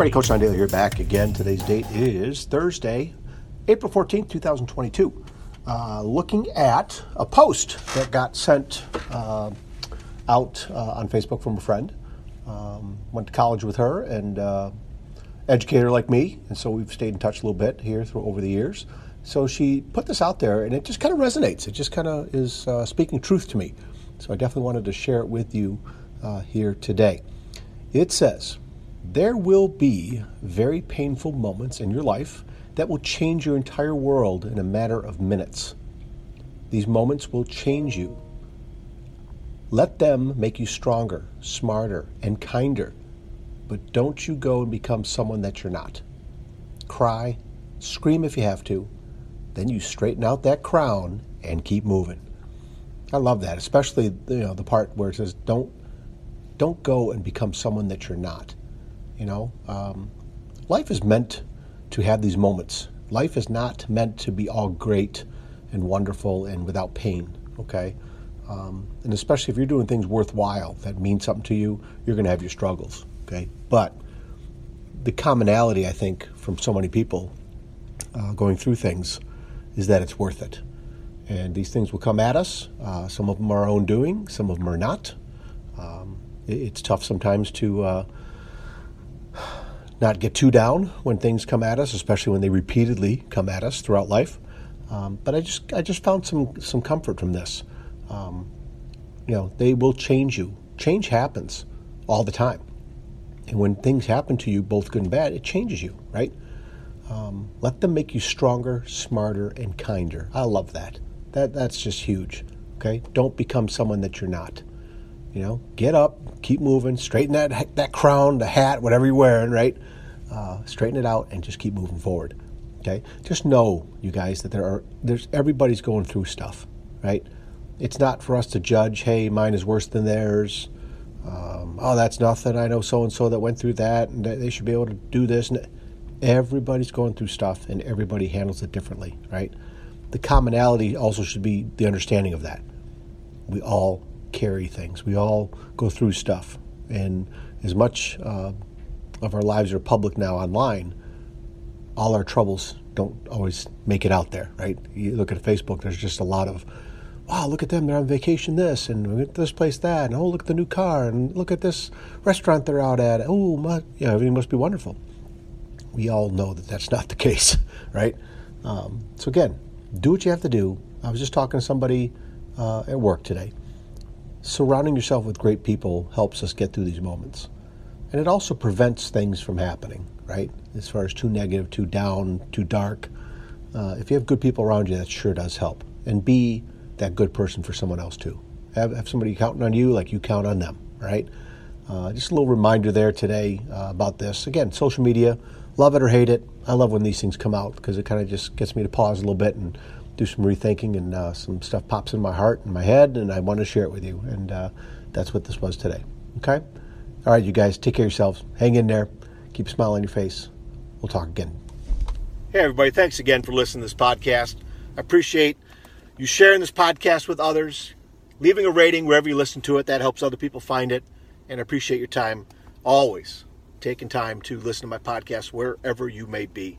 everybody, Coach John Daly here, back again. Today's date is Thursday, April 14th, 2022. Uh, looking at a post that got sent uh, out uh, on Facebook from a friend. Um, went to college with her and uh, educator like me, and so we've stayed in touch a little bit here through over the years. So she put this out there, and it just kind of resonates. It just kind of is uh, speaking truth to me. So I definitely wanted to share it with you uh, here today. It says, There will be very painful moments in your life that will change your entire world in a matter of minutes. These moments will change you. Let them make you stronger, smarter, and kinder. But don't you go and become someone that you're not. Cry, scream if you have to, then you straighten out that crown and keep moving. I love that, especially you know the part where it says don't don't go and become someone that you're not. You know, um, life is meant to have these moments. Life is not meant to be all great and wonderful and without pain. Okay, um, and especially if you're doing things worthwhile that mean something to you, you're going to have your struggles. Okay, but the commonality I think from so many people uh, going through things is that it's worth it. And these things will come at us. Uh, some of them are our own doing, some of them are not. Um, it, it's tough sometimes to uh, not get too down when things come at us, especially when they repeatedly come at us throughout life. Um, but I just I just found some some comfort from this. Um, you know, they will change you. Change happens all the time, and when things happen to you, both good and bad, it changes you, right? Um, let them make you stronger, smarter, and kinder. I love that. That that's just huge. Okay, don't become someone that you're not. You know, get up, keep moving, straighten that that crown, the hat, whatever you're wearing, right? Uh, straighten it out and just keep moving forward. Okay, just know, you guys, that there are there's everybody's going through stuff, right? It's not for us to judge. Hey, mine is worse than theirs. Um, oh, that's nothing. I know so and so that went through that, and they should be able to do this. And Everybody's going through stuff and everybody handles it differently, right? The commonality also should be the understanding of that. We all carry things, we all go through stuff. And as much uh, of our lives are public now online, all our troubles don't always make it out there, right? You look at Facebook, there's just a lot of, wow, look at them, they're on vacation this, and this place that, and oh, look at the new car, and look at this restaurant they're out at. Oh, my, you know, everything must be wonderful we all know that that's not the case, right? Um, so again, do what you have to do. I was just talking to somebody uh, at work today. Surrounding yourself with great people helps us get through these moments, and it also prevents things from happening, right? As far as too negative, too down, too dark. Uh, if you have good people around you, that sure does help. And be that good person for someone else too. Have, have somebody counting on you like you count on them, right? Uh, just a little reminder there today uh, about this. Again, social media love it or hate it, I love when these things come out because it kind of just gets me to pause a little bit and do some rethinking and uh, some stuff pops in my heart and my head, and I want to share it with you. And uh, that's what this was today. Okay? All right, you guys, take care of yourselves. Hang in there. Keep a smile on your face. We'll talk again. Hey, everybody. Thanks again for listening to this podcast. I appreciate you sharing this podcast with others, leaving a rating wherever you listen to it. That helps other people find it. And I appreciate your time always taking time to listen to my podcast wherever you may be.